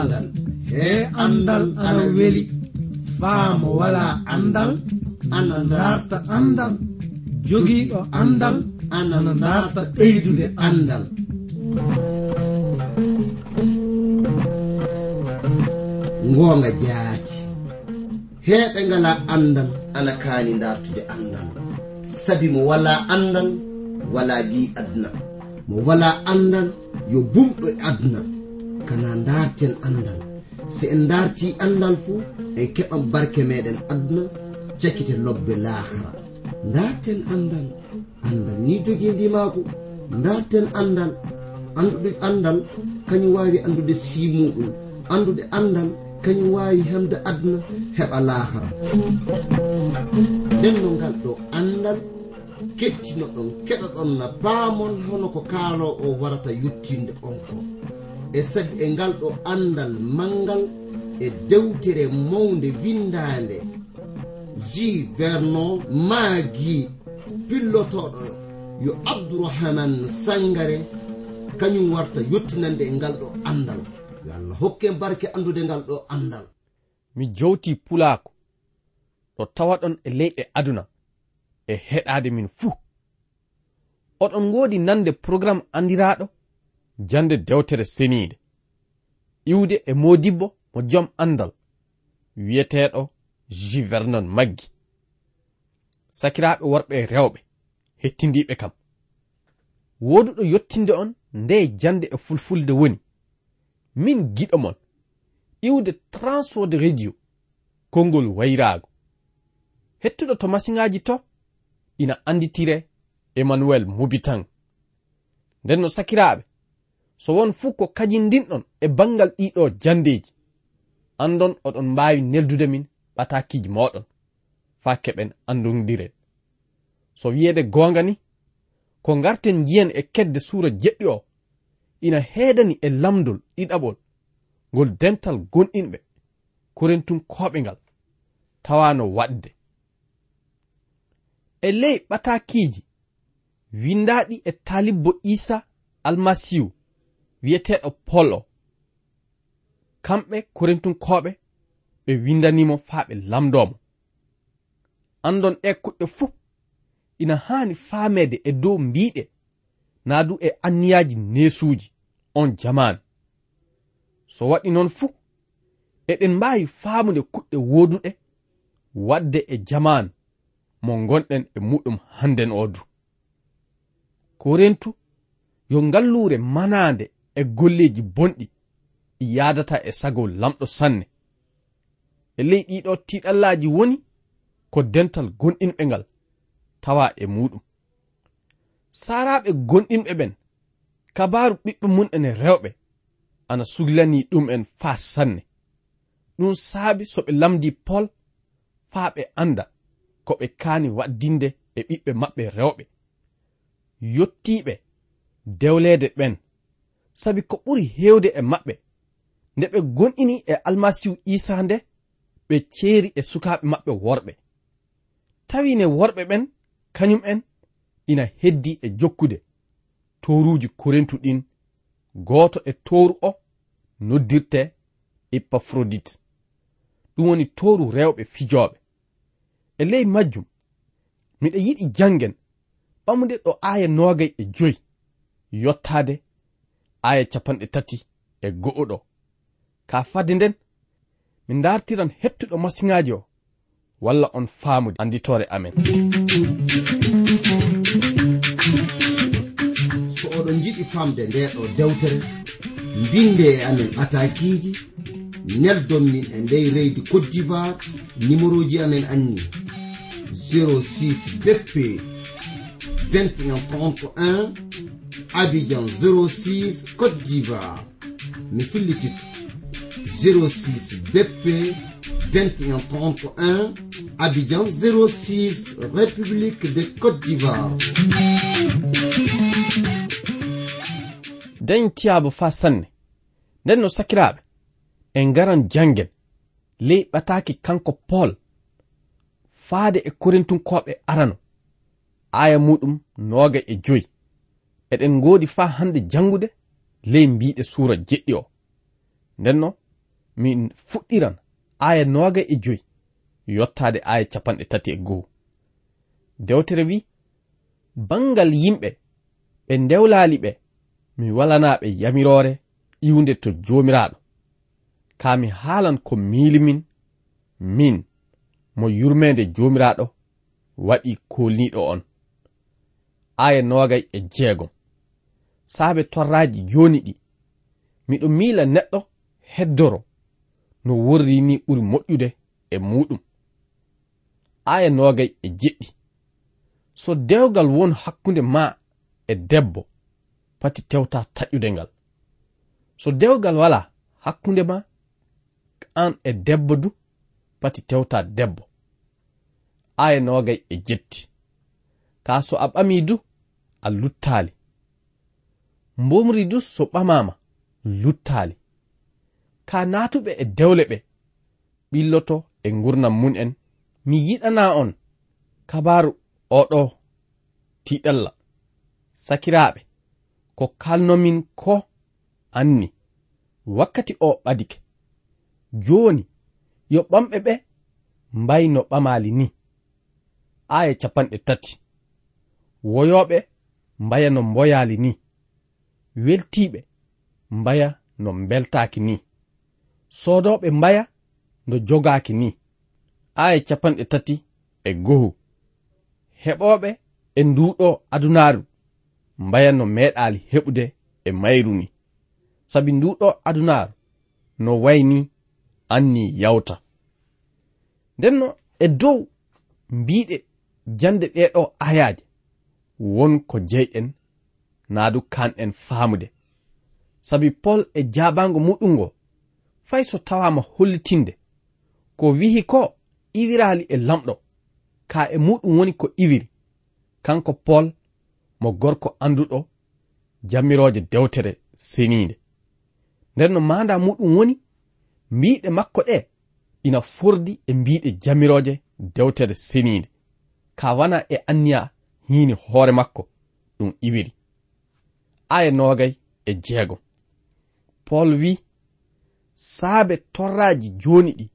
andal. E andal ana weli. Faamo wala andal. Ana darta andal. Jogiiɗo andal. ana darta ɓeydude andal. Ngoonga jaati. Heɓe ngala andal ana kaani dartude andal. Sabi mo wala andal wala gi aduna. Mo wala andal yo bumɗo e aduna. Kana darten andal. Se en darti andal fuu en keɓan barke meɗen aduna cakkite lobbe lahara. Darten andal andal ni jogindi maako. Darten andal anduɗe andal kañum wawi andude simuɗum. Andude andal kañum wawi hemde aduna heɓa lahara. Nden no ngal ɗo kettino ɗon kettinoɗon keɗoɗon na paamon hono ko kaalo o warata yuttinde on ko e sabi e ngal ɗo andal mangal e dewtere mawde windande ji vernon maagi pillotoɗo yo abdourahaman sangare kañum warta yettinande e ngal ɗo andal yo allah hokke barke andude ngal ɗo andal mi jowti pulaako ɗo tawa ɗon e leyɗe aduna. e heɗade min fuu. Oɗon ngoodi nande programme andiraɗo jande dewtere seniide. Iwde e modibbo mo jom andal wiyeteɗo jivernon maggi. Sakiraɓe worɓe e rewɓe hettindiɓe kam. Woduɗo yottinde on nde jande e fulfulde woni. Min giɗo mon iwde transwode radio konngol wayraago. Hettuɗo to masiŋaji to ina anditire emmanuel mubitan nden no sakiraaɓe so won fuu ko kajindinɗon e bangal ɗiɗo jandeji andon oɗon mbawi neldude min ɓatakiji moɗon fa keɓen andodiren so wiyede gonga ni ko garten ngiyen e kedde suura jeɗɗi o ina heedani e lamdol ɗiɗaɓol ngol dental gonɗinɓe korentunkoɓe ngal tawano waɗde. e ley ɓatakiji windaɗi e talibbo isa almasihu wiyeteɗo pol o kamɓe korintunkoɓe ɓe windanimo faa ɓe lamdomo. Andon ɗe kuɗɗe fuu ina haani faamede e dow mbiɗe naa du e anniyaji nesuuji on jamanu. So waɗi noon fuu eɗen mbaawi faamude kuɗɗe woduɗe wadde e jamanu. mo gonɗen e muɗum hannden odu. Korentu yo ngallure manande e golleji bonɗi yadata e sago lamɗo sanne. E ley ɗiɗo tiɗallaji woni ko dental gonɗinɓe ngal tawa e muɗum. Saraɓe gonɗinɓe ɓen kabaru ɓiɓɓe mun en e rewɓe ana suglani ɗum en faa sanne. Ɗum saabi so ɓe lamdi pol faa ɓe anda. ko ɓe kaani waddinde e ɓiɓɓe maɓɓe rewɓe. Yottiiɓe dewleede ɓen. Sabi ko ɓuri heewde e maɓɓe nde ɓe gonɗini e almasihu isa nde ɓe ceeri e sukaaɓe maɓɓe worɓe. Tawi ne worɓe ɓen kañum en ina heddi e jokkude. Toruuji korintu ɗin gooto e toru o noddirte epafrodit. Ɗum woni toru rewɓe fijooɓe. e ley majjum miɗa yiɗi jangen ɓamude ɗo aya nogay e joyi yottaade aya capanɗe tati e go'oɗo. Ka fadde nden min dartiran hettuɗo masiŋaji o walla on faamude. Annditoore amen. So oɗon jiɗi famde nde ɗo dewtere mbinde e amen atakiiji neldon min e ndey reydi côte d'ivoire numéro ji amen anni. 06 bp 2131 abidjan 06 côte d'ivoire. Mi fillitito 06 bp 2131 abidjan 06 république de côte d'ivoire. Dañ tiyaba fa sanne. Nden no sakiraɓe en garan jangen ley ɓataki kanko faade e korintunkoɓe arano. Aya muɗum noga e joyi. Eɗen ngoodi faa hande jangude ley mbiɗe suura jeɗɗi o. Ndenno min fuɗɗiran aya noga e joyi yottade aya capanɗe tati e goho dewtere wi bangal yimɓe ɓe ndewlali ɓe mi walanaɓe yamirore iwde to jomiraɗo kaa mi haalan ko miili min min mo yurmede jomiraɗo waɗi kolniɗo on. Aya nogay e jeegom saabe torraji joni ɗi miɗo miila neɗɗo heddoro no worri ni ɓuri moƴƴude e muɗum. Aya nogay e jeɗɗi. So dewgal won hakkunde ma e debbo pati tewta taƴƴude ngal. So dewgal wala hakkunde ma an e debbo du pati tewta debbo. aya nogay e jetti. Ka so a ɓami du a luttali mbomri du so ɓamama luttali ka natuɓe e dewle ɓe ɓilloto e gurnam mun en. Mi yiɗana on kabaru oɗo tiɗalla sakiraɓe ko kalnomin ko anni wakkati o ɓadike joni yo ɓamɓe ɓe mbayno ɓamali ni. aya capanɗe tati. Woyoɓe mbaya no mboyali ni. Weltiɓe mbaya no beltaki ni. Sodoɓe mbaya no jogaki ni. Aya capanɗe tati e gohu. Heɓoɓe e nduɗo adunaru mbaya no meɗali heɓude e mayru ni. Sabi nduɗo adunaru no wayni anni yawta. Ndenno e dow mbiɗe jande ɗeɗo ayaje wonko jeyɗen naadu kanɗen faamude. Sabi pol e jabango muɗum ngo fay so tawama hollitinde ko wihi ko iwirali e lamɗo ka e muɗum woni ko iwiri. Kanko pol mo gorko anduɗo jammiroje dewtere seninde nden no manda muɗum woni mbiɗe makko ɗe ina fordi e mbiɗe jammiroje dewtere seninde ka wana e anniya hiini hoore makko ɗum iwiri. Aya nogay e jeego. Pol wi saabe torraji joni ɗi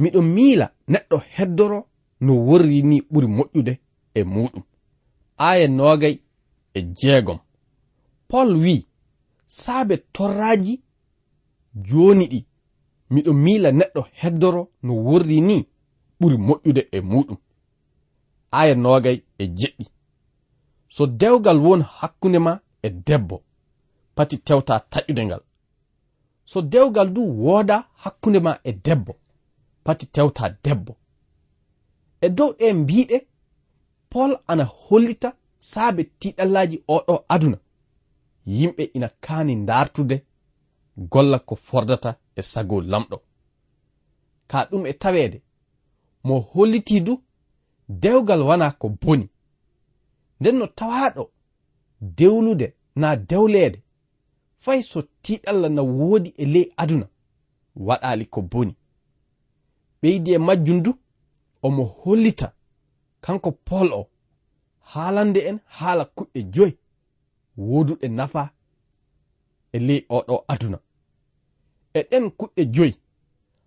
miɗo miila neɗɗo heddoro no worri ni ɓuri moƴƴude e muɗum aya nogay e jeegom pol wi saabe torraji joni ɗi miɗo miila neɗɗo heddoro no worri ni ɓuri moƴƴude e muɗum aya nogay e jeɗɗi. So dewgal won hakkunde ma e debbo pati tewta taƴude ngal. So dewgal du wooda hakkunde ma e debbo pati tewta debbo. E dow ɗe mbiɗe pol ana hollita saabe tiɗallaji oɗo aduna. Yimɓe ina kaani ndartude golla ko fordata e sago lamɗo. Ka ɗum e taweede mo holliti du dewgal wana ko boni. Nden no tawaɗo dewlude na dewleede. Fay so tiɗalla na woodi e ley aduna waɗali ko boni. Ɓeydi e majjum du omo hollita kanko pol o haalande en haala kuɗɗe joyi woduɗe nafa e ley oɗo aduna. E ɗen kuɗɗe joyi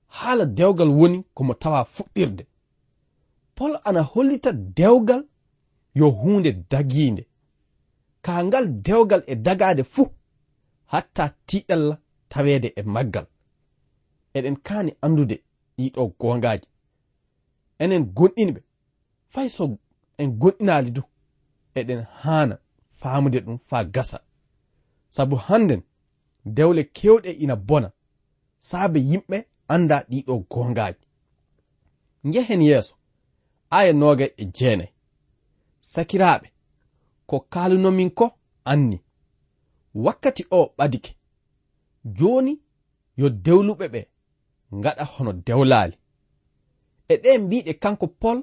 haala dewgal woni komo tawa fuɗɗirde. pol ana hollita dewgal yo hunde dagiinde. Ka ngal dewgal e dagaade fuu hatta tiɗalla tawede e maggal. Eɗen kaani andude ɗiɗo gongaji enen gonɗinɓe fay so en gonɗinali du eɗen haana faamude ɗum faa gasa. Sabu hannden dewle kewɗe ina bona saabe yimɓe anda ɗiɗo gongaji njehen yeeso aya noga e, e jeenayi sakiraɓe ko kalunomin ko anni wakkati o ɓadike joni yo dewluɓe ɓe gaɗa hono dewlaali. E ɗe mbiɗe kanko pol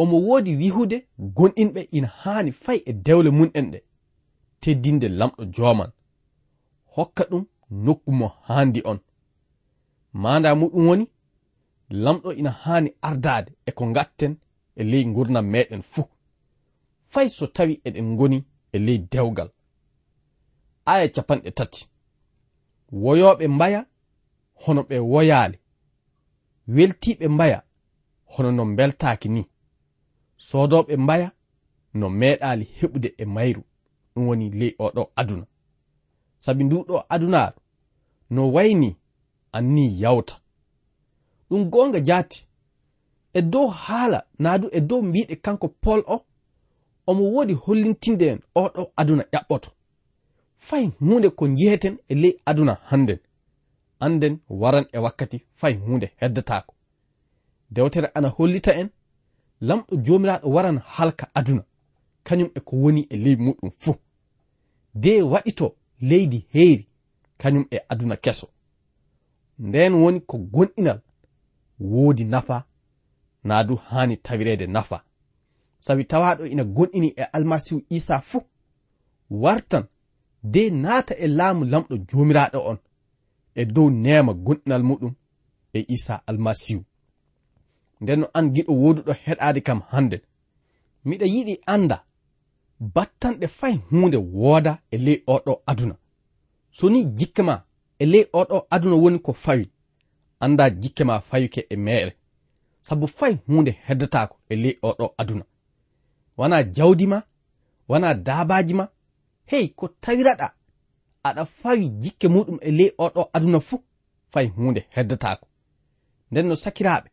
omo woodi wihude gonɗinɓe ina haani fay e dewle mun'en ɗe teddinde lamɗo joman hokka ɗum nokku mo haandi on. Manda muɗum woni lamɗo ina haani ardaade e ko ngatten e ley gurdam meɗen fuu. Fay so tawi eɗen ngoni e ley dewgal aya capanɗe tati. Woyoɓe mbaya hono ɓe woyaali. Weltiɓe mbaya hono no beltaaki ni. Sodoɓe mbaya no meeɗaali heɓude e mayru. Ɗum woni ley oɗo aduna. Sabi nduɗo adunaaru no wayni anni yawta. ɗum gonga jaati. E dow haala naadu e dow mbiɗe kanko pol o omo woodi hollintinde en oɗo aduna ƴaɓɓoto. Fay hunde ko jeyeten e ley aduna hannden. Anden waran e wakkati fay hunde heddatako dewtere ana hollita en lamɗo jomiraɗo waran halka aduna. Kañum e ko woni e ley muɗum fuu. De waɗito leydi heeri kañum e aduna keso. Nden woni ko gonɗinal woodi nafa naa du haani tawireede nafa. Sabi tawaɗo ina gonɗini e almasihu isa fuu. Wartan de naata e laamu lamɗo joomiraaɗo on e dow neema gonɗinal muɗum e isa almasihu. Nden no an giɗo woduɗo heɗaade kam hannde. Miɗa yiɗi annda battanɗe fay huunde wooda e ley oɗo aduna. So ni jikka ma e ley oɗo aduna woni ko fawi. anda jikke ma fayuke e meere. Sabu fay hunde heddatako e ley oɗo aduna. Wana jawdi ma wana dabaji ma hey ko tawiraɗa aɗa fawi jikke muɗum e ley oɗo aduna fuu fay hunde heddatako nden no sakiraɓe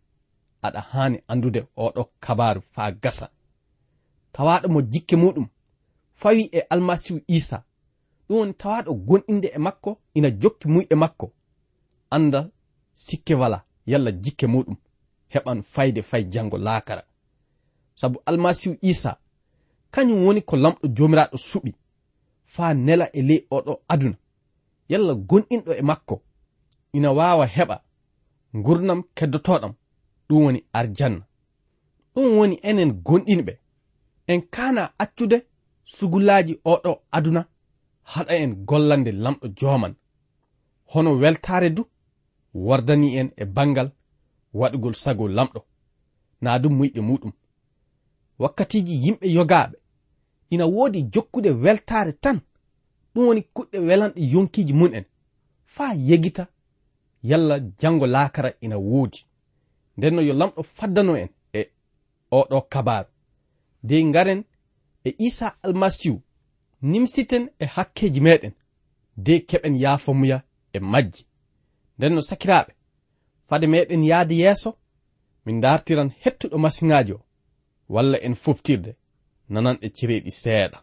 aɗa hani andude oɗo kabaru fa gasa. Tawaɗo mo jikke muɗum fawi e almasihu isa ɗum woni tawaɗo gonɗinde e makko ina jokki muyɗe makko. Anda sikke wala yalla jikke muɗum heɓan fayde fay jango laakara. Sabu almasihu isa kañum woni ko lamɗo jomiraɗo suɓi faa nela e ley oɗo aduna. Yalla gonɗinɗo e makko ina waawa heɓa gurnam keddotoɗam ɗum woni arjanna. Ɗum woni enen gonɗinɓe. En kana accude sugullaji oɗo aduna haɗa en gollande lamɗo joman hono weltare du wardani en e bangal waɗugol sago lamɗo. Na dum muyɗe muɗum. Wakkatiji yimɓe yogaɓe ina woodi jokkude weltare tan. Ɗum woni kuɗɗe welanɗe yonkiji mun en. Faa yegita yalla jango laakara ina woodi. Ndenno yo lamɗo faddano en e oɗo kabaru dey ngaren e isa almasihu nimsiten e hakkeji meɗen dey keɓen yaafamuya e majji. nden no sakiraaɓe fade meɗen yahde yeeso min dartiran hettuɗo masiŋaaji o walla en foftirde nananɗe cereeɗi seeɗa.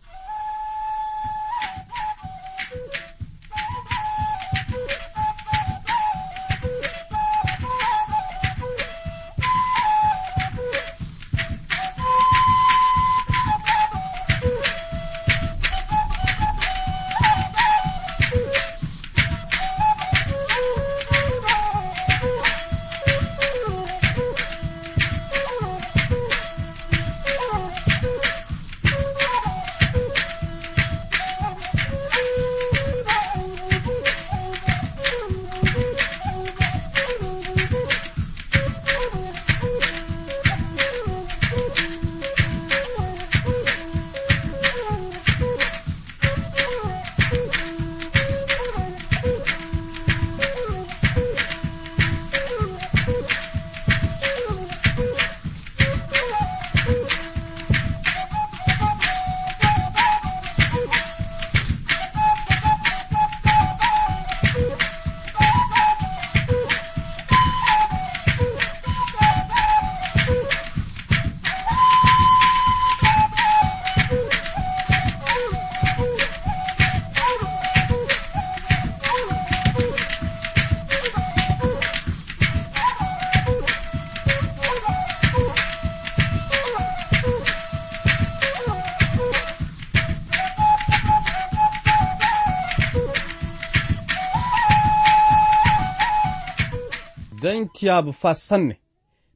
yaabu faa sanne.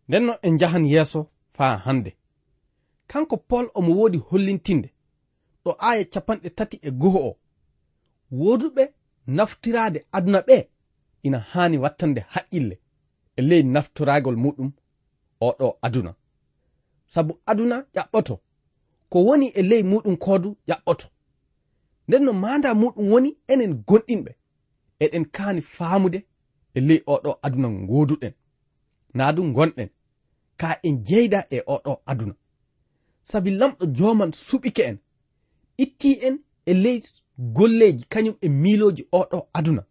Nden no en njahan yeeso faa hannde. Kanko pol omo woodi hollintinde. Ɗo aaya capanɗe tati e goho o. Woduɓe naftiraade aduna ɓe ina haani wattande haqqille e ley naftoraagol muɗum oɗo aduna. Sabu aduna ƴaɓɓoto ko woni e ley muɗum koodu ƴaɓɓoto nden no maanda muɗum woni enen gonɗinɓe eɗen kaani faamude e ley oɗo aduna gooduɗen naa du gonɗen ka en jeyda e oɗo aduna. Sabi lamɗo joman suɓike en itti en e ley golleji kañum e miiloji oɗo aduna.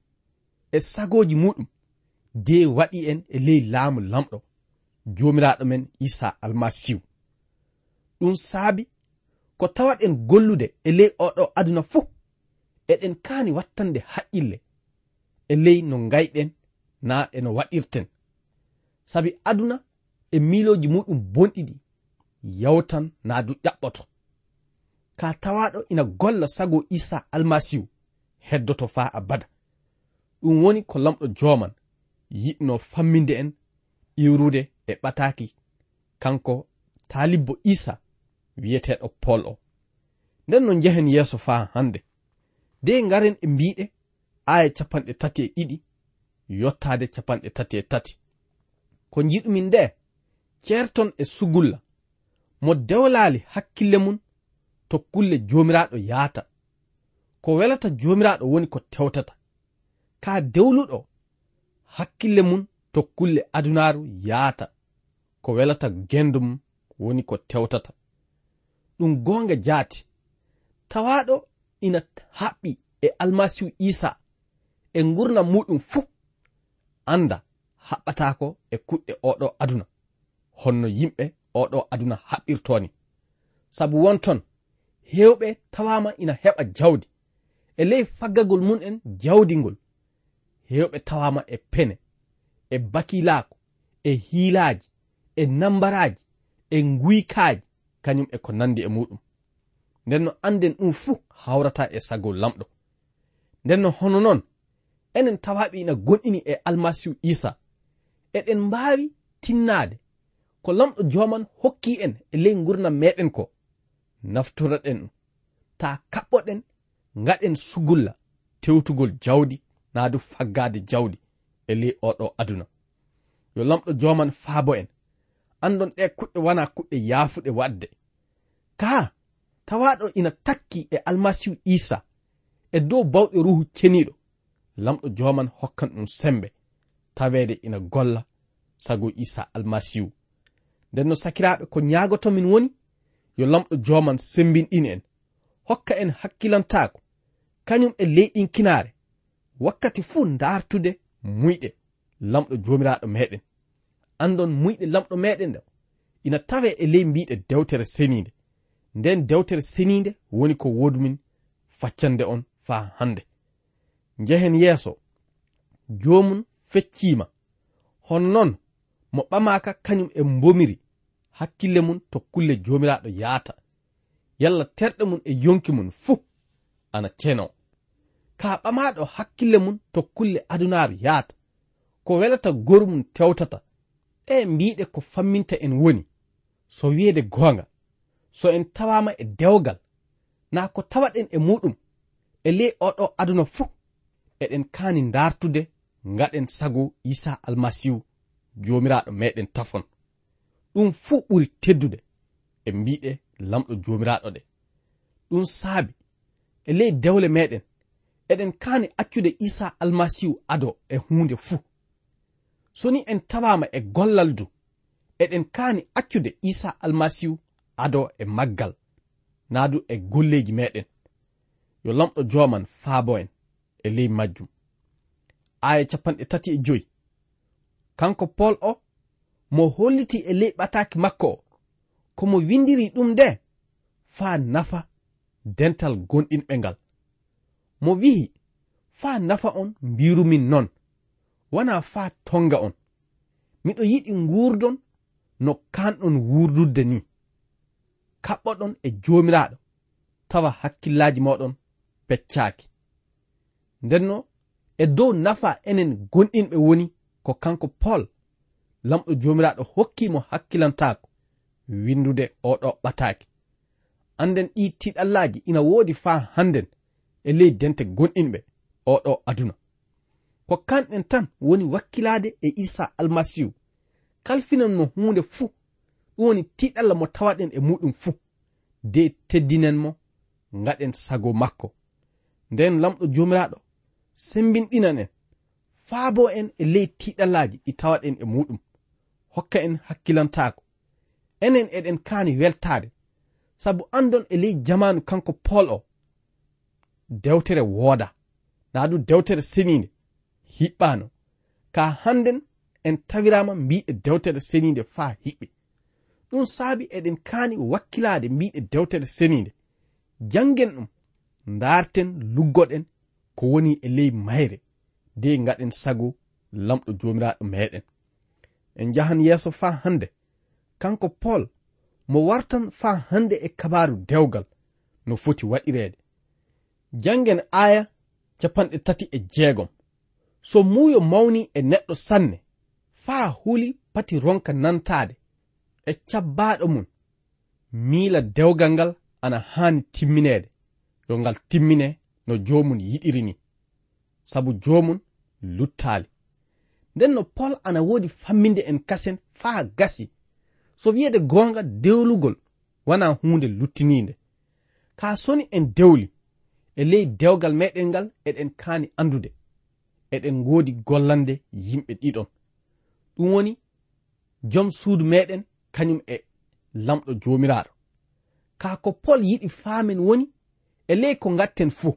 E sagoji muɗum de waɗi en e ley laamu lamɗo jomiraɗo men isa almasihu. Ɗum saabi ko tawaɗen gollude e ley oɗo aduna fuu eɗen kaani wattande haqqille e ley no gayɗen na eno waɗirten. Sabi aduna e miiloji muɗum bonɗiɗi yawtan na du ƴaɓɓoto. Ka tawaɗo ina golla sago isa almasihu heddoto faa abada. Ɗum woni ko lamɗo joman yiɗno famminde en iwrude e ɓataki. Kanko talibbo isa wiyeteɗo pol o. Nden no njehen yeeso faa hande. De garen e mbiɗe aya capanɗe tati e ɗiɗi yottade capanɗe tati e tati. Ko jiɗumin nde ceerton e sugulla mo dewlaali hakkille mum to kulle joomiraaɗo yahata ko welata joomiraaɗo woni ko tewtata. Kaa dewluɗo hakkille mum to kulle adunaaru yahata ko welata gendu mum woni ko tewtata. Ɗum goonga jaati. Tawaaɗo ina haɓɓi e almasihu iisaa e ngurna muɗum fuu. anda haɓɓatako e kuɗɗe oɗo aduna. Honno yimɓe oɗo aduna haɓɓirtoni sabu won ton hewɓe tawama ina heɓa jawdi. E ley faggagol mum'en jawdi ngol hewɓe tawama e pene e bakilako e hiilaji e nambaraji e nguykaaji kañum e ko nandi e muɗum. Nden no anden ɗum fuu hawrata e sago lamɗo. Nden no hono noon enen tawaɓe ina gonɗini e almasihu isa. Eɗen mbaawi tinnaade ko lamɗo joman hokki en e ley gurdam meɗen ko. Naftoroɗen ta kaɓɓoɗen gaɗen sugulla tewtugol jawdi naa du faggaade jawdi e ley oɗo aduna. Yo lamɗo joman faabo en andon ɗe kuɗɗe wona kuɗɗe yaafuɗe wadde. Ka tawaɗo ina takki e almasihu isa e dow bawɗe ruhu ceniɗo. lamɗo joman hokkan ɗum sembe tawede ina golla sago isa almasihu. Nden no sakiraɓe ko ñaagoto min woni yo lamɗo joman sembinɗini en hokka en hakkilantako kañum e leyɗinkinaare wakkati fuu dartude muyɗe lamɗo jomiraɗo meɗen andon muyɗe lamɗo meɗen ɗe ina tawe e ley mbiɗe dewtere seniinde. Nden dewtere seniinde woni ko wodumin faccande on fa hande njehen yeeso. Joomum fecciima. Honnoon mo ɓamaaka kañum e mbomiri. Hakkille mum to kulle joomiraaɗo yaata. Yalla terɗe mum e yonki mum fuu ana ceno ka ɓamaɗo hakkille mum to kulle adunaaru yaata. Ko welata goru mum tewtata. Ɗe mbiɗe ko famminta en woni. So wiyeede goonga. So en tawama e dewgal na ko tawaɗen e muɗum. E ley oɗo aduna fuu. eɗen kani dartude gaɗen sago isa almasihu jomiraɗo meɗen tafon. Ɗum fuu ɓuri teddude e mbiɗe lamɗo jomiraɗo ɗe. Ɗum saabi e ley dewle meɗen eɗen kani accude isa almasihu ado e hunde fuu. So ni en tawama e gollal du eɗen kani accude isa almasihu ado e maggal naa du e golleji meɗen yo lamɗo joman faabo en e ley majjum. Aya capanɗe tati e joyi. Kanko pol o mo holliti e ley ɓataki makko o komo windiri ɗum nde faa nafa dental gonɗinɓe ngal mo wi'i faa nafa on mbirumin non wona faa tonga on. Miɗo yiɗi ngurdon no kanɗon wuurdudde ni. Kaɓɓoɗon e jomiraɗo tawa hakkillaji moɗon peccaki ndenno e dow nafa enen gonɗinɓe woni ko kanko paul lamɗo jomiraɗo hokkimo hakkilantako windude oɗo ɓataki anden ɗi tiɗallaji ina woodi faa hannden e ley dente gonɗinɓe oɗo aduna. Ko kamɓen tan woni wakkilade e isa almasihu kalfinan no hunde fuu ɗum woni tiɗalla mo tawaɗen e muɗum fuu de teddinenmo gaɗen sago makko. Nden lamɗo jomiraɗo sembinɗinan en. Faabo en e ley tiɗallaji ɗi tawaɗen e muɗum hokka en hakkilantaako. Enen eɗen kaani weltaade. Sabu andon e ley jamanu kanko pol o. Dewtere wooda. Na ɗum dewtere seniinde. Hiɓɓaano. Ka hannden en tawirama mbiɗe dewtere seniinde faa hiɓɓe. Ɗum saabi eɗen kaani wakkilaade mbiɗe dewtere seniinde. Janngen ɗum ndaarten luggoɗen ko woni e ley mayre de gaɗen sago lamɗo jomiraɗo meɗen. En jahan yeeso faa hande. Kanko pol mo wartan faa hande e kabaru dewgal no foti waɗirede. Janngen aya capanɗe tati e jeegom. So muuyo mawni e neɗɗo sanne faa huli pati ronka nantaade. E cabbaɗo mum miila dewgal ngal ana haani timminede yo ngal timmine no jomum yiɗiri ni. Sabu jomum luttali. Nden no pol ana wodi famminde en kasen faa gasi. So wiyede gonga dewlugol wana hunde luttininde ka soni en dewli e ley dewgal meɗen ngal eɗen kaani andude. Eɗen ngoodi gollande yimɓe ɗiɗon. Ɗum woni jom suudu meɗen kañum e lamɗo jomiraɗo ka ko pol yiɗi faamen woni e ley ko gatten fuu.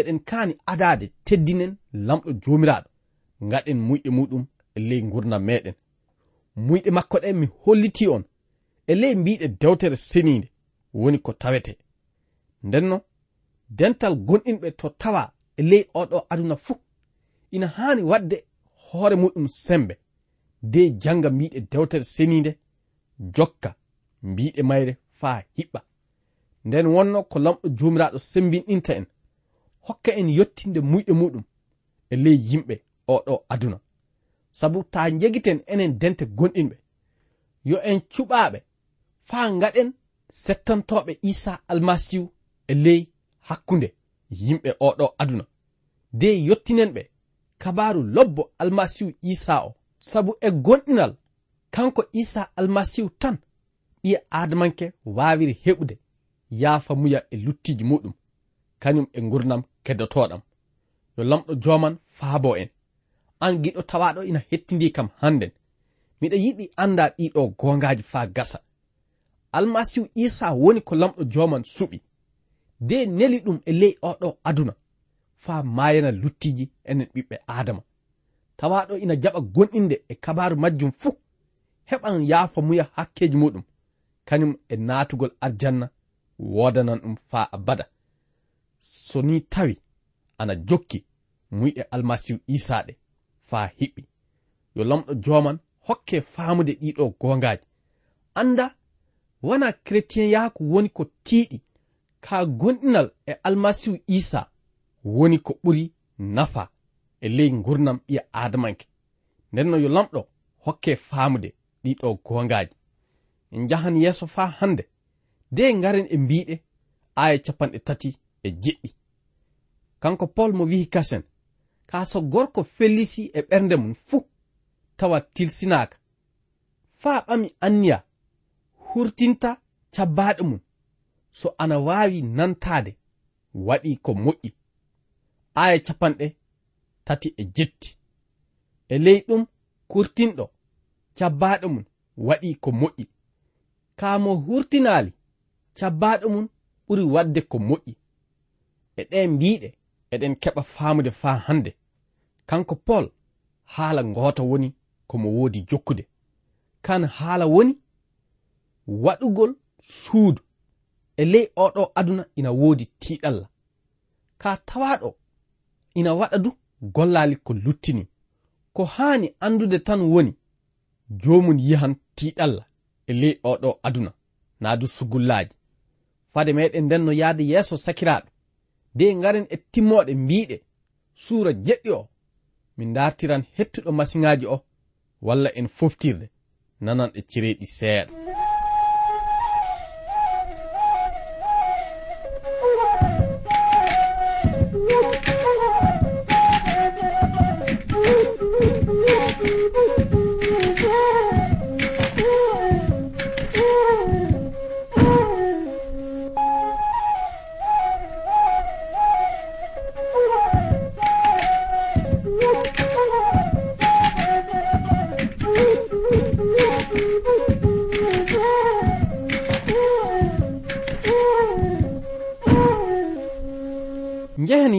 eɗen kaani adade teddinen lamɗo joomiraaɗo. Gaɗen muyɗe muɗum e ley gurdam meɗen muyɗe makko ɗe mi holliti on e ley mbiɗe dewtere seniinde woni ko tawete. Ndenno dental gonɗinɓe to tawa e ley oɗo aduna fuu ina haani waɗde hoore muɗum sembe. De janga mbiɗe dewtere seniinde jokka mbiɗe mayre faa hiɓɓa. Nden wonno ko lamɗo joomiraaɗo sembinɗinta en. hokka en yottinde muyɗe muɗum e ley yimɓe oɗo aduna. Sabu ta jegiten enen dente gonɗinɓe. Yo en cuɓaɓe faa gaɗen settantoɓe isa almasihu e ley hakkunde yimɓe oɗo aduna. De yottinen ɓe kabaru lobbo almasihu isa o. Sabu e gonɗinal kanko isa almasihu tan ɓiya adamanke wawiri heɓude yaafa muya e luttiji muɗum. kañum e gurdam keddotoɗam yo lamɗo joman faabo en. An giɗo tawaɗo ina hettindi kam hannden. Miɗa yiɗi anda ɗiɗo gongaji faa gasa. Almasihu isa woni ko lamɗo joman suɓi. De neli ɗum e ley oɗo aduna. Faa mayana luttiji enen ɓiɓɓe adama tawaɗo ina jaɓa gonɗinde e kabaru majjum fuu. Heɓan yaafa muya hakkeji muɗum. Kañum e natugol arjanna wodanan ɗum faa abada. so ni tawi ana jokki muyɗe almasihu isaɗe faa hiɓɓi. Yo lamɗo joman hokke faamude ɗiɗo gongaji anda wona chrétien yaku woni ko tiiɗi ka gonɗinal e almasihu isa woni ko ɓuri nafa e ley gurnam ɓiya adamanke nden no yo lamɗo hokke faamude ɗiɗo gongaji en jahan yeeso faa hannde de ngaren e mbiɗe aya capanɗe tati e jeɗɗi. Kanko paul mo wi'i kasen ka so gorko fellisi e ɓernde mum fuu tawa tilsinaka faa ɓami anniya hurtinta cabbaɗe mum so ana waawi nantaade waɗi ko moƴƴi. Aya capanɗe tati e jetti. E ley ɗum kurtinɗo cabbaɗo mum waɗi ko moƴƴi. Kaa mo hurtinaali cabbaɗo mum ɓuri waɗde ko moƴƴi. e ɗe mbiɗe eɗen keɓa famude fa hande kanko pol haala ngoota woni komo woodi jokkude. Kan haala woni waɗugol suudu. E ley oɗo aduna ina woodi tiiɗalla. Ka tawaɗo ina waɗa du gollali ko luttini. Ko haani andude tan woni jomum yihan tiiɗalla e ley oɗo aduna naa du sugullaaji. Fade meɗen nden no yahde yeeso sakiraaɗo. de ngaren e timmoɗe mbiɗe. Suura jeɗɗi o min dartiran hettuɗo masiŋaji o walla en foftirde nanan e cereeɗi seeɗa.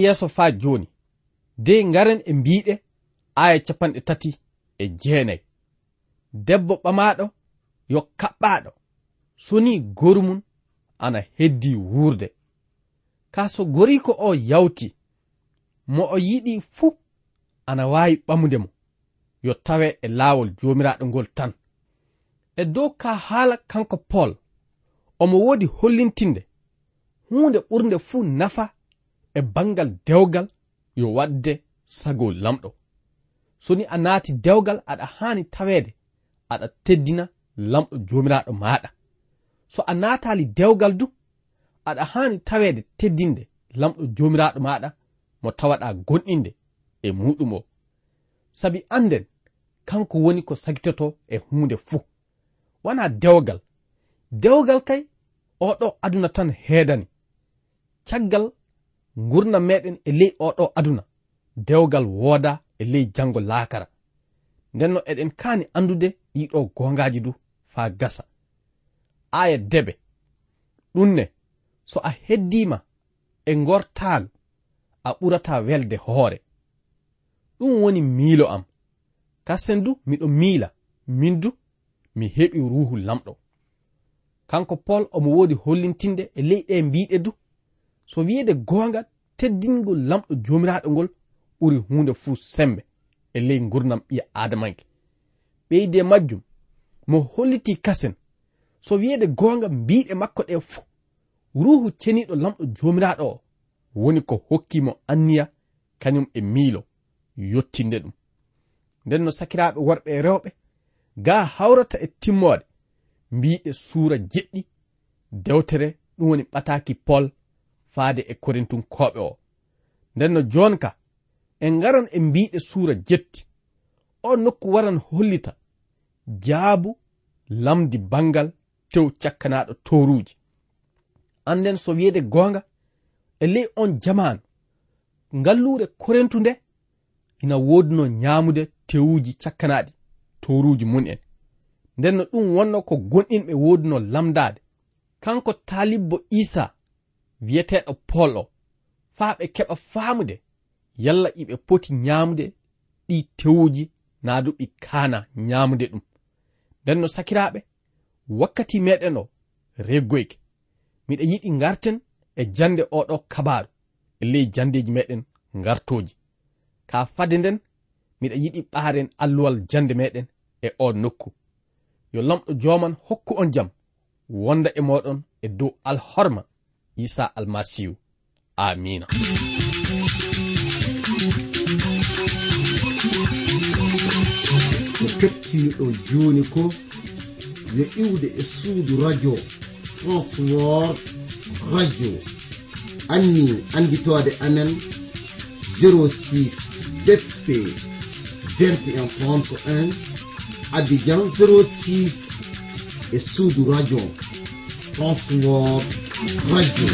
yeeso faa jooni de ngaren e mbiɗe aya capanɗe tati e jeenayi. Debbo ɓamaɗo yo kaɓɓaɗo so ni goru mum ana heddi wuurde. Ka so goriko o yawti mo o yiɗi fuu ana waawi ɓamude mo yo tawe e laawol joomiraaɗo ngol tan. E dow ka haala kanko pol omo woodi hollintinde huunde ɓurnde fuu nafa e bangal dewgal yo wadde sago lamɗo. So ni a naati dewgal aɗa haani taweede aɗa teddina lamɗo joomiraaɗo maɗa so a naatali dewgal du aɗa haani taweede teddinde lamɗo joomiraaɗo maɗa mo tawaɗa gonɗinde e muɗum o sabi anden kanko woni ko sagitoto e hunde fuu. Wana dewgal? Dewgal kay oɗo aduna tan heedani. Caggal gurdam meɗen e ley oɗo aduna. Dewgal wooda e ley jango laakara. Nden no eɗen kaani andude ɗiɗo gongaji du faa gasa. Aya debe. Ɗumne so a heddima e gortaago a ɓurata welde hoore. Ɗum woni miilo am. Kasen du miɗo miila min du mi heɓi ruhu lamɗo. Kanko pol omo woodi hollintinde e ley ɗe mbiɗe du so wiyeede goonga teddingol lamɗo joomiraaɗo ngol ɓuri huunde fuu sembe e ley ngurnam ɓiya aadamanke ɓeyde majjum mo holliti kasen. So wiyeede goonga mbiiɗe makko ɗe fuu ruuhu ceniiɗo lamɗo joomiraaɗo o woni ko hokkimo anniya kañum e miilo yottinde ɗum. Nden no sakiraaɓe worɓe e rewɓe gaa hawrata e timmoode mbiɗe suura jeɗɗi dewtere ɗum woni ɓataaki pol faade e korintunkoɓe o. Nden no jonka en ngaran e, e mbiɗe suura jetti o nokku waran hollita jaabu lamdi bangal tew cakkanaɗo toruji anden so wiyede gonga e ley on jamanu ngallure korentu nde ina woduno nyamude tewuji cakkanaɗi toruji mun en nden no ɗum wonno ko gonɗinɓe woduno lamdade kanko talibbo isa wiyeteɗo pol o faa ɓe keɓa faamude yalla iɓe poti ñaamde ɗi tewuji naa du ɓi kaana ñaamde ɗum. Nden no sakiraaɓe wakkati meɗen o reggoyke. Miɗa yiɗi garten e jande oɗo kabaru e ley jandeji meɗen ngartoji ka fade nden miɗa yiɗi ɓaaren alluwal jande meɗen e o nokku. Yo lamɗo joman hokku on jam wonda e moɗon e dow alhorma. isa almasihu. Amina. Ko kettiniɗo joni ko yo iwde e suudu radio transwor radio. Anni anditode amen 06 dp 2131 abidjan 06 e suudu radio. transwor radio.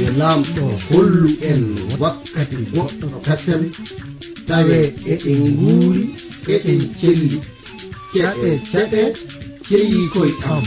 Yo lamɗo hollu en wakkati goɗɗo kasen tawe eɗen nguuri eɗen celli ceɗe ceɗe ceyi koye am.